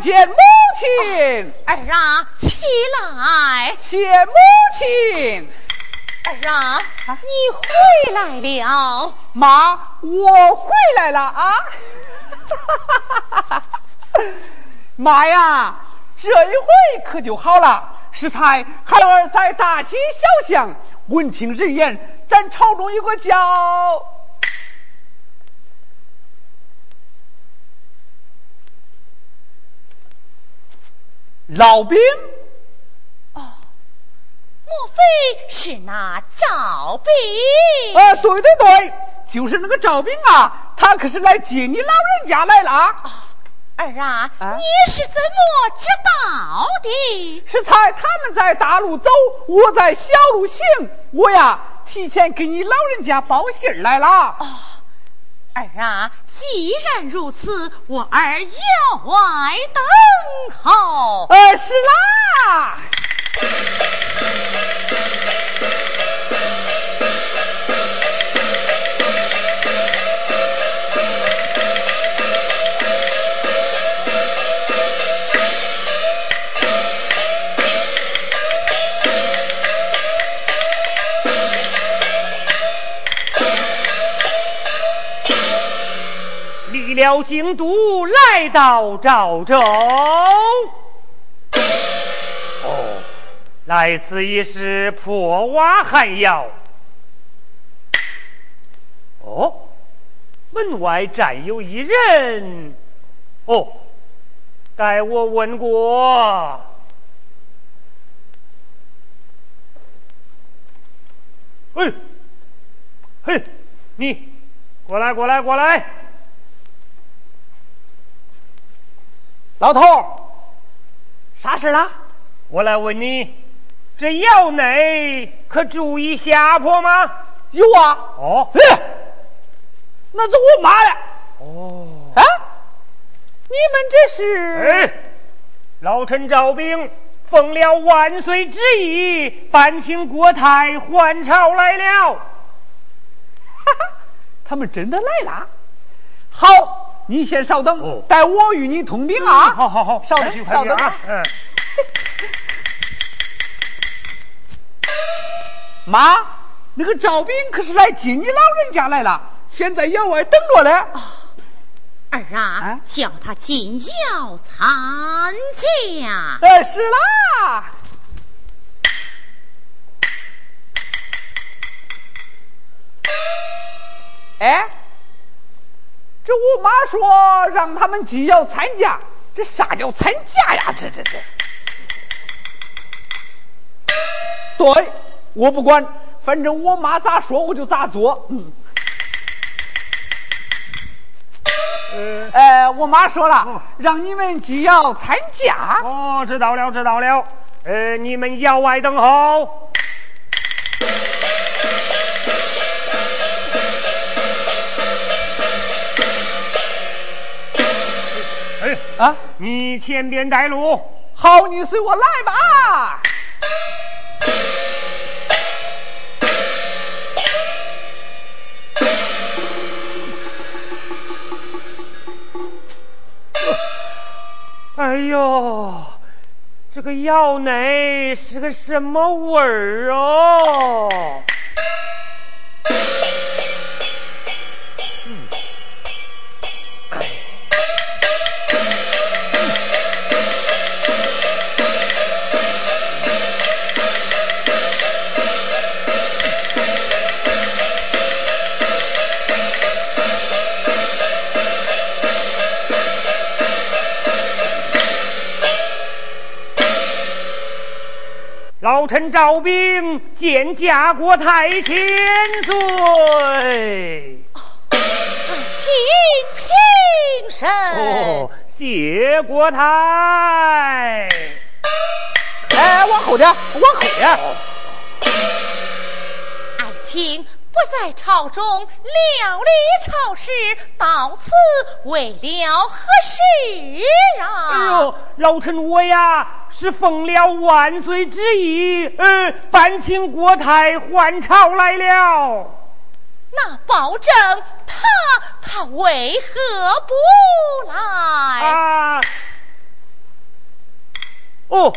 见母亲，儿啊，起来！谢母亲，儿啊，你回来了。妈，我回来了啊！妈呀，这一回可就好了。适才孩儿在大街小巷闻听人言，咱朝中有个叫。老兵？哦，莫非是那赵兵？啊，对对对，就是那个赵兵啊，他可是来接你老人家来了。儿啊，你是怎么知道的？是猜他们在大路走，我在小路行，我呀提前给你老人家报信来了。哦。儿啊，既然如此，我儿要外等候。呃，是啦。京都，来到赵州。哦，来此一是破瓦寒窑。哦，门外站有一人。哦，待我问过。嘿，嘿，你过来，过来，过来。老头，啥事啦？我来问你，这窑内可注意下坡吗？有啊。哦。哎，那是我妈了。哦。啊？你们这是？哎，老臣赵兵奉了万岁之意，搬请国太还朝来了。哈哈，他们真的来了。好，你先稍等，待我与你通禀啊。好好好，稍等，稍等啊。嗯。妈，那个赵兵可是来接你老人家来了，现在窑外等着嘞。儿啊，叫他进窑参加。哎，是啦。哎，这我妈说让他们既要参加，这啥叫参加呀？这这这。对，我不管，反正我妈咋说我就咋做。嗯。呃，哎，我妈说了，让你们既要参加。哦，知道了，知道了。呃，你们要外等候。啊，你前边带路。好，你随我来吧。哎呦，这个药奶是个什么味儿哦？老臣赵兵见家国太千岁，请平身。哦，谢国太。哎，往后点，往后点。爱卿不在朝中料理朝事，到此为了何事啊？哎呦，老臣我呀。是奉了万岁旨意，呃，搬请国太还朝来了。那保证他他为何不来？啊？哦，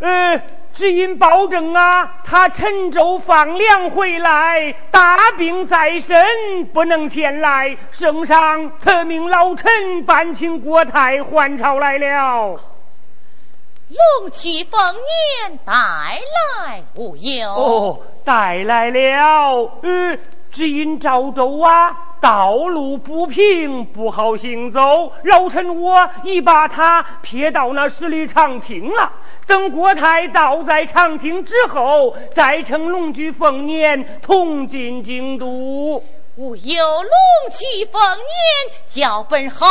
呃，只因保证啊，他陈州放粮回来，大病在身，不能前来。圣上特命老臣搬请国太还朝来了。龙驹凤辇带来无忧。哦，带来了。呃，只因赵州啊，道路不平，不好行走。老臣我已把他撇到那十里长亭了。等国太到在长亭之后，再乘龙驹凤辇同进京都。吾有龙驹凤辇，叫本后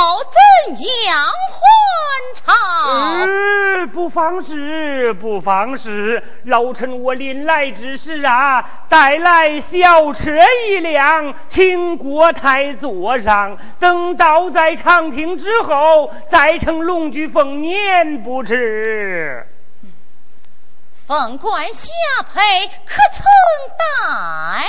怎样还朝？不妨事，不妨事。老臣我临来之时啊，带来小车一辆，请国太坐上。等到在长亭之后，再乘龙驹凤辇不迟。凤冠霞帔可曾带来？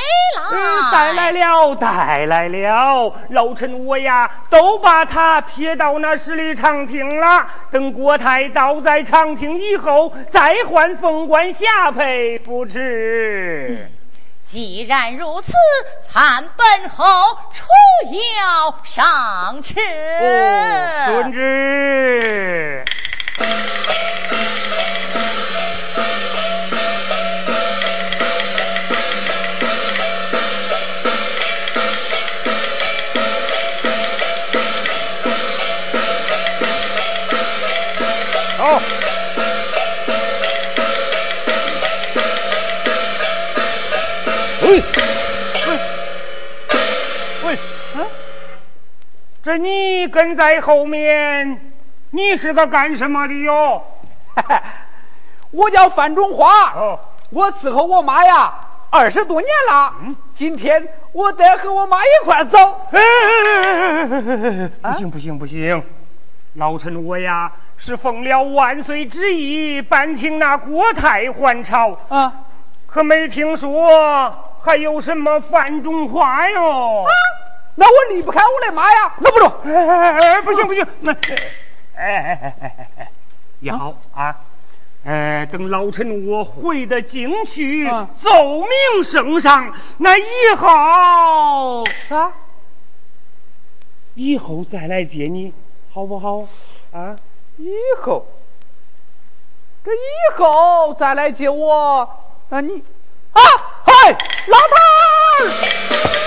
带来了，带来了。老臣我呀，都把他撇到那十里长亭了。等国太倒在长亭以后，再换凤冠霞帔不迟。既然如此，参本侯出窑上车。遵旨。这你跟在后面，你是个干什么的哟？我叫范中华，哦，我伺候我妈呀二十多年了。嗯今天我得和我妈一块走。哎，不啊行不行不行，老臣我呀是奉了万岁之意搬请那国泰还朝，啊可没听说还有什么范中华哟。那我离不开我的妈呀，那不中。哎哎哎，不行不行，那，哎哎哎哎哎哎，也好啊，哎，等老臣我回的京去，啊奏明圣上，那以后啊？以后再来接你，好不好？啊，以后，这以后再来接我，那你啊，嗨，老头儿，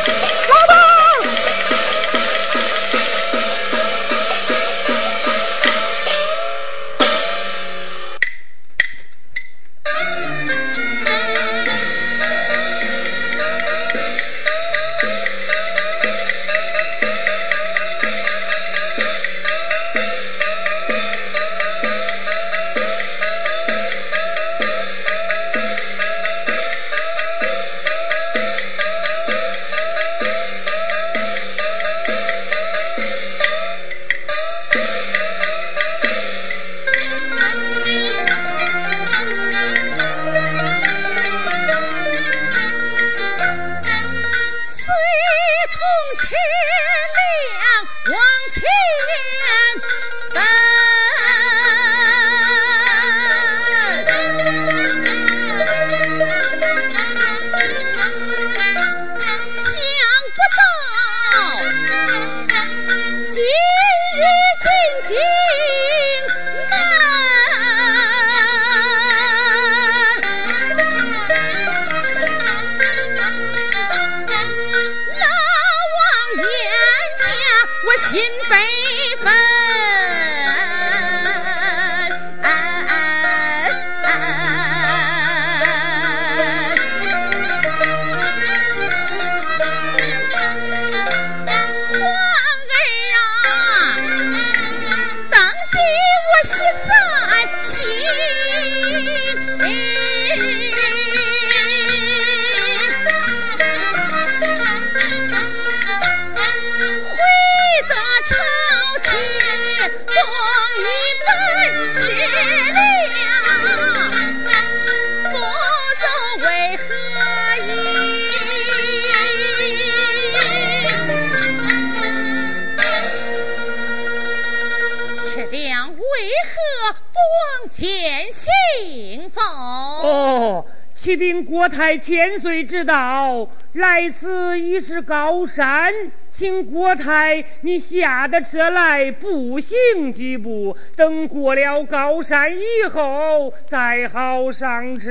前行走？哦，启禀国太千岁之道，来此已是高山，请国太你下的车来步行几步，等过了高山以后再好上车。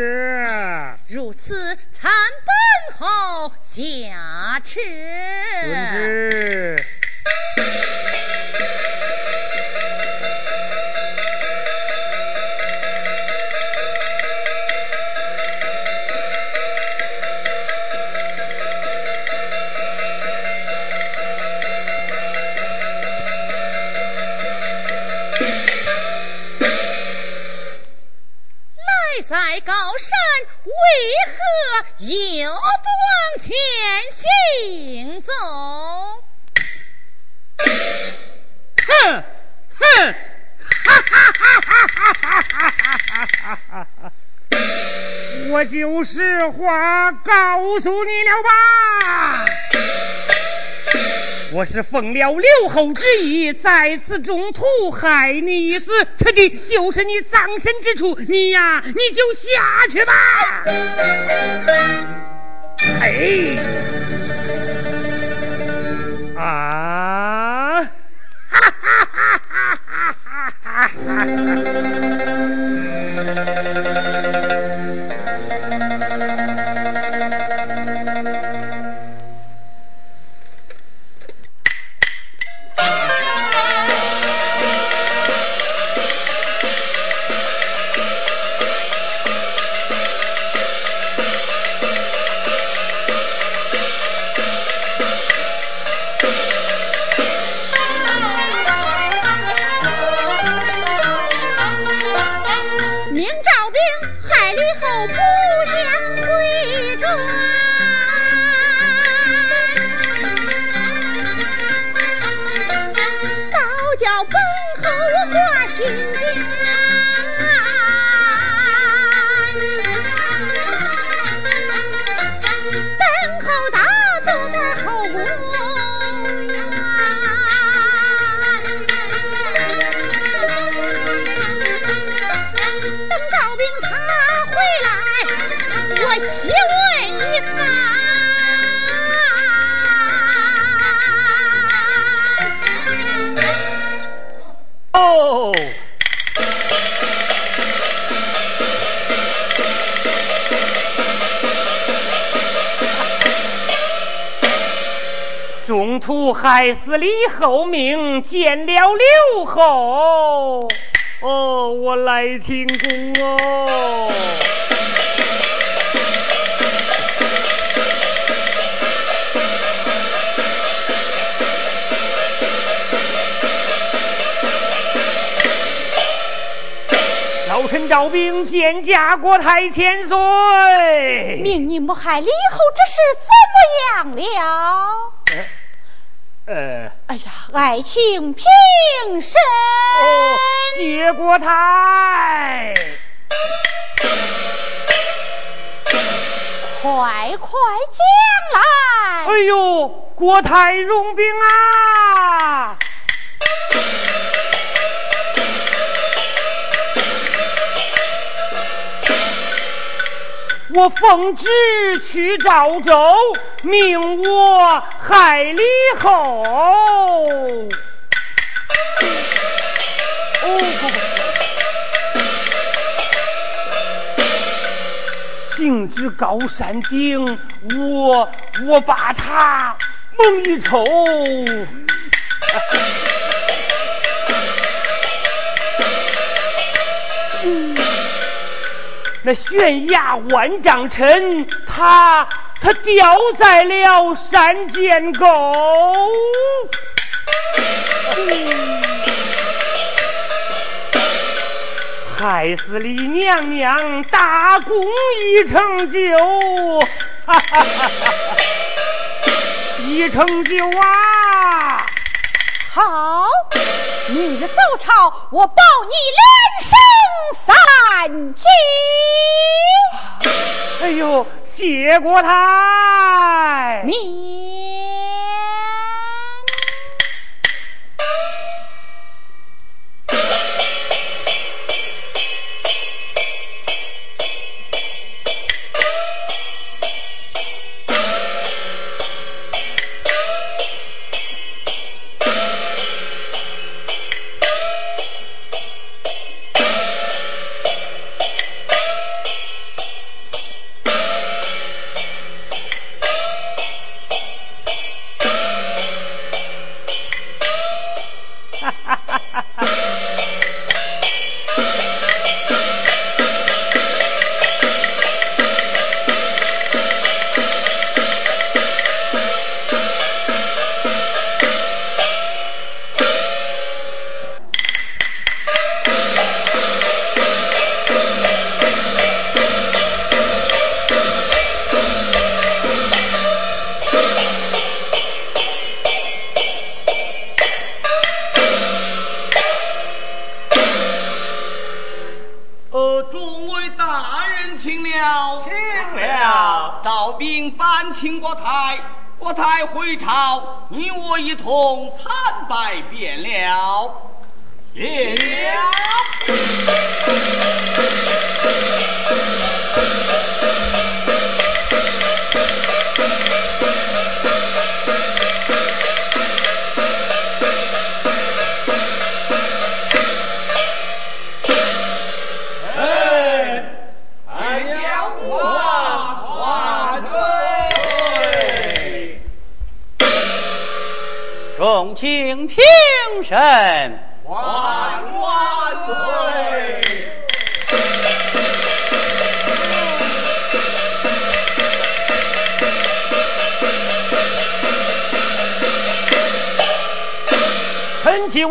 如此，臣本后下车。山，为何又不往前行走？哼哼，哈哈哈哈哈哈哈哈哈哈！我就实话告诉你了吧，我是奉了刘后之意，在此中途害你一死，此地就是你葬身之处，你呀，你就下去吧。哎，啊！哈哈哈哈哈哈哈哈！我细问一番。哦，中途害死李后明，见了刘后，哦，我来进宫哦。老臣赵兵见驾国太千岁，命你母害李后之事怎么样了？呃，哎呀，爱卿平身，谢国太，快快讲来。哎呦，国太容禀啊！我奉旨去赵州，命我害李后。哦，行至高山顶，我我把他蒙一抽。那悬崖万丈沉，他他掉在了山涧沟，害死李娘娘，大功已成就，哈哈哈哈已成就啊！好，明日早朝，我保你连升三级。哎呦，谢国太。请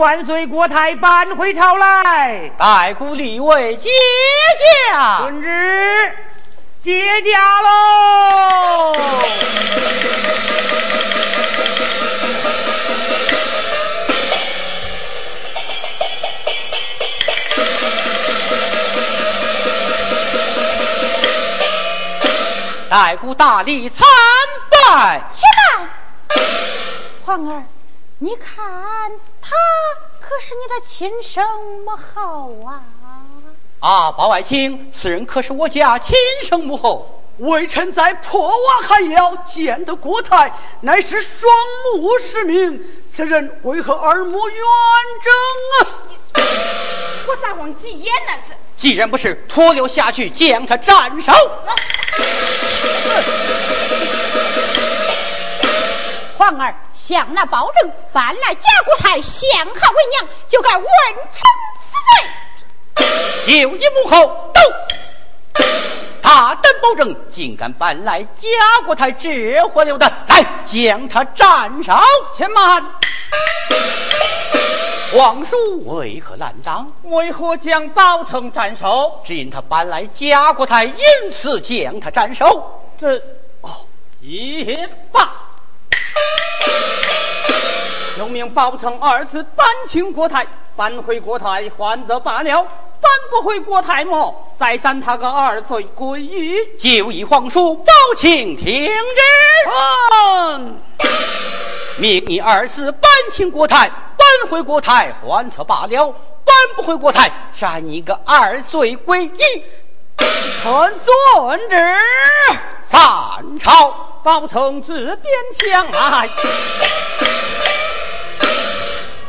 万岁国台搬回朝来，待故立位接驾。遵日，接驾喽。太姑大礼参拜，且慢，皇儿，你看。可是你的亲生母后啊！啊，包爱卿，此人可是我家亲生母后。微臣在破瓦寒窑见得国太，乃是双目失明，此人为何耳目圆睁啊？我咋忘记眼呢？这既然不是，拖流下去将他斩首。皇儿向那保证搬来贾国太，降他为娘，就该问臣死罪。就一母后，斗。大胆保证，竟敢搬来贾国太这货流的，来将他斩首！且慢，皇叔为何拦挡？为何将包成斩首？只因他搬来贾国太，因此将他斩首。这哦，也罢。就命包拯二次搬请国太，搬回国太还则罢了。搬不回国太么？再斩他个二罪归狱。就以皇叔包请听之。嗯，命你二次搬请国太，搬回国太还则罢了；搬不回国太，斩你个二罪归一。臣遵旨。三朝。包成自边墙来。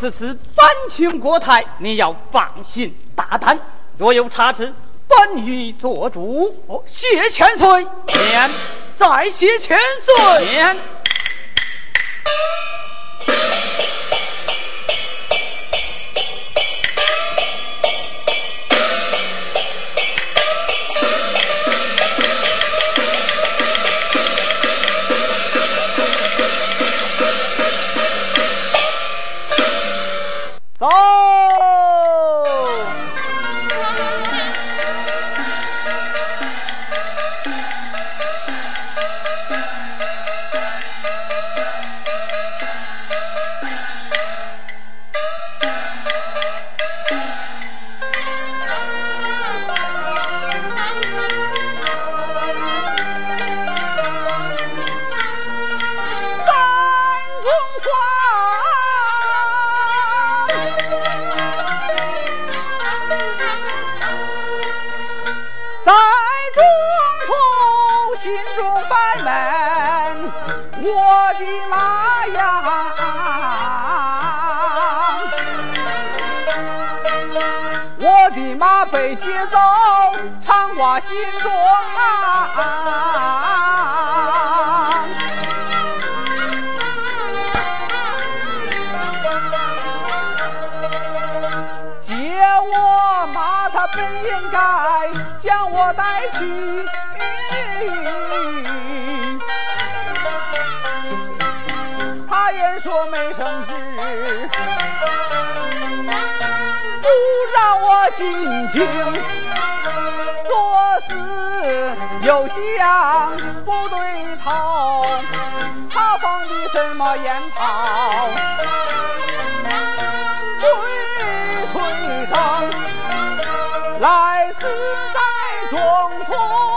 此次搬请国泰，你要放心大胆。若有差池，本已做主。哦，谢千岁，免；再谢千岁，免。你妈被接走，常挂心中啊。接我马，他本应该将我带去。他也说没生气。静静，做事又想不对头，他放的什么烟炮？吹吹灯，来时在中托。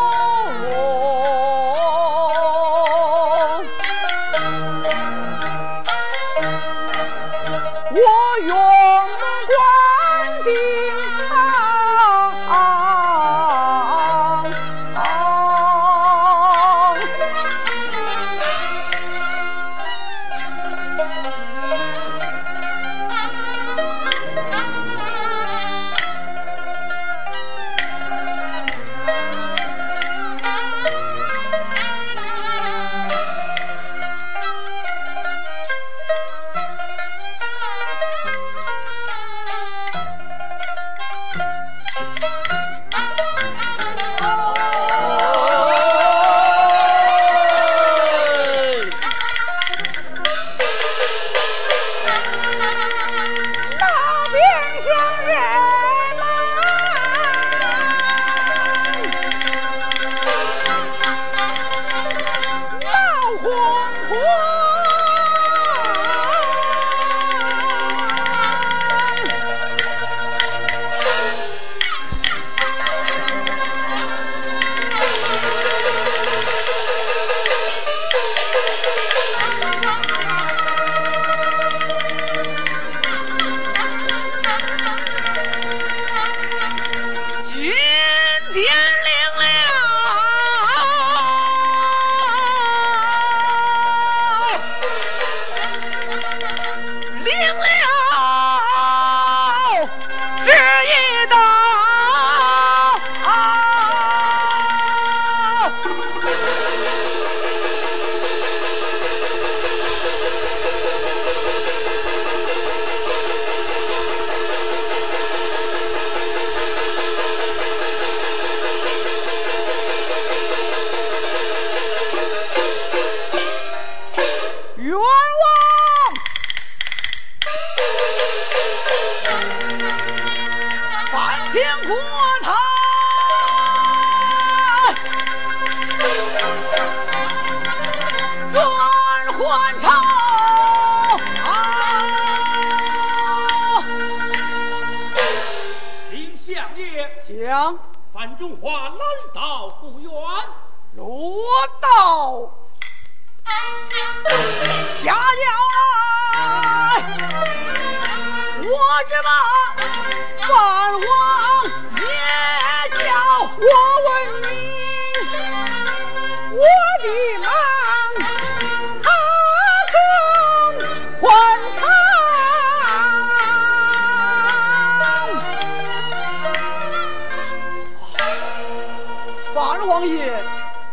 范王爷，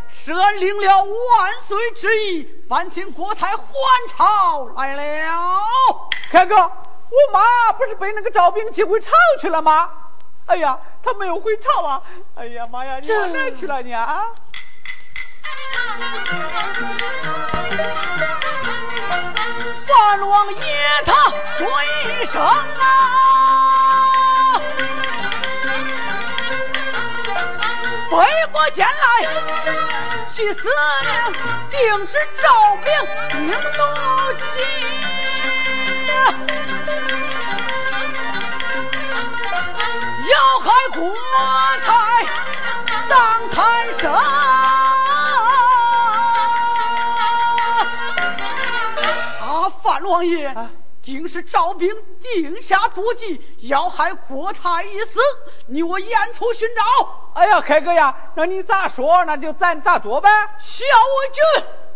是俺领了万岁之意，烦请国太还朝来了。凯哥。我妈不是被那个赵兵接回朝去了吗？哎呀，她没有回朝啊！哎呀妈呀，你往哪去了你啊？万王爷他说一声啊，回过剑来，去思量，定是赵兵兵怒气。要害国太当太生啊！范王爷，定是赵兵定下毒计，要害国太一死，你我沿途寻找。哎呀，凯哥呀，那你咋说，那就咱咋做呗？小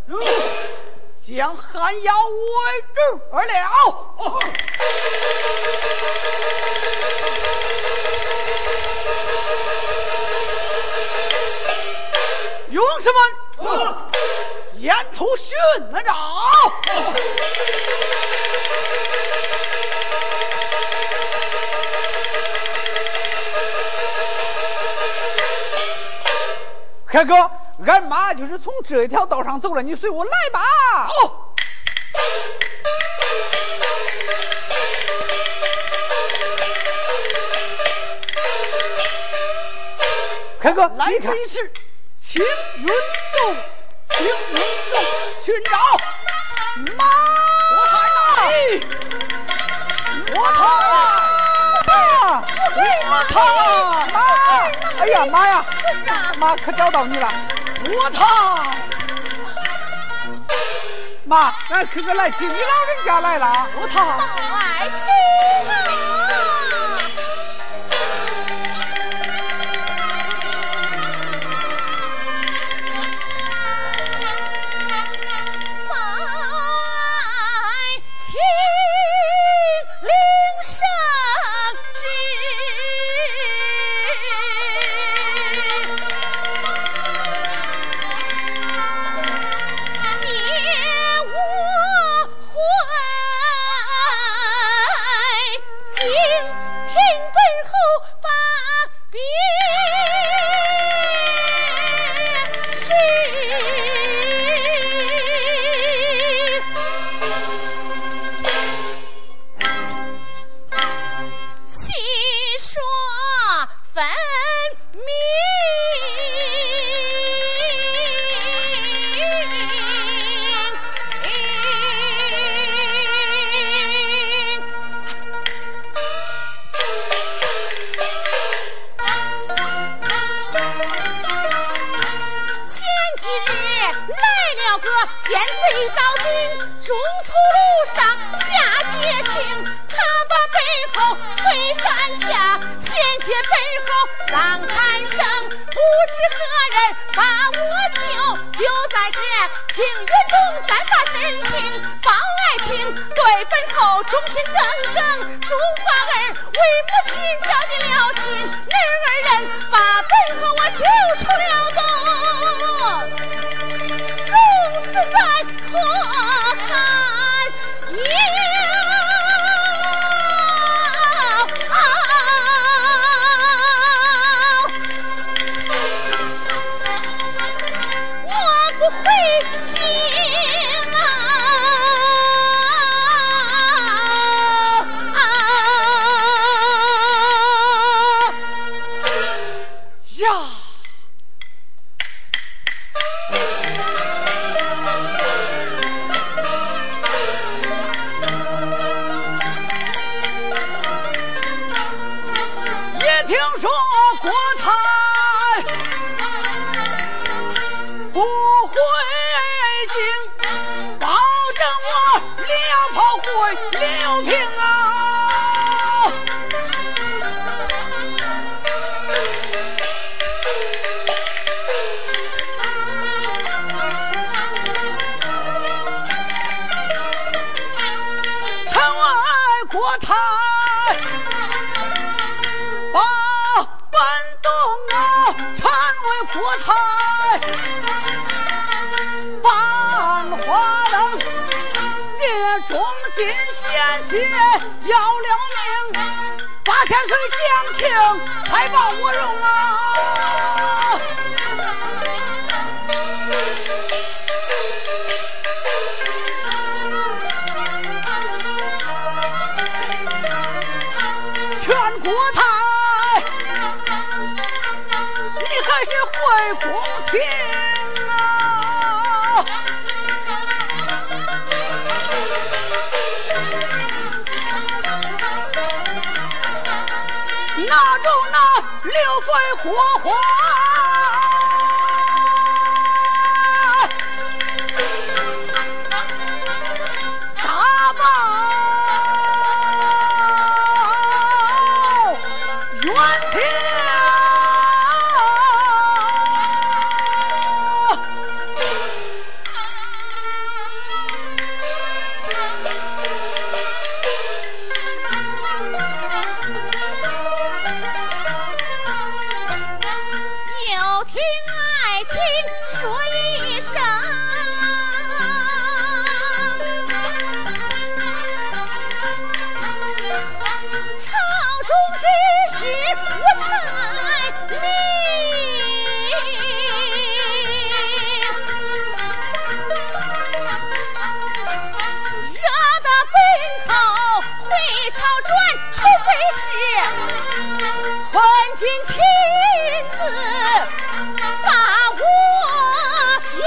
文君，将汉妖为主而了。勇士们，沿途寻来着，开哥，俺妈就是从这一条道上走了，你随我来吧。好。海哥，来一是。青云洞，青云洞，寻找马，我太哪我他，我他，妈，哎呀妈呀，妈可找到你了，我他，妈，俺哥哥来接你老人家来了，我他，爱情心献血要了命，八千岁将情才把我容啊！六分君亲自把我迎。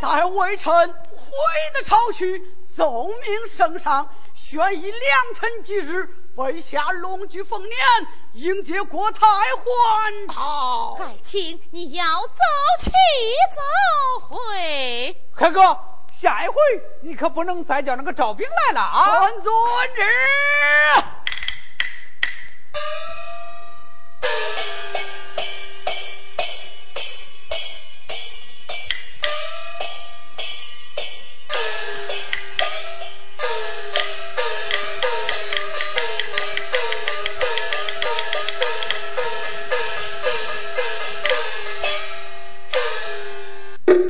待微臣回得朝去，奏明圣上，宣以良辰吉日，备下龙驹凤年，迎接国太还朝。爱卿，你要走去走回。开哥，下一回你可不能再叫那个赵兵来了啊！遵旨。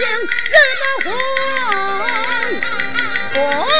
人马慌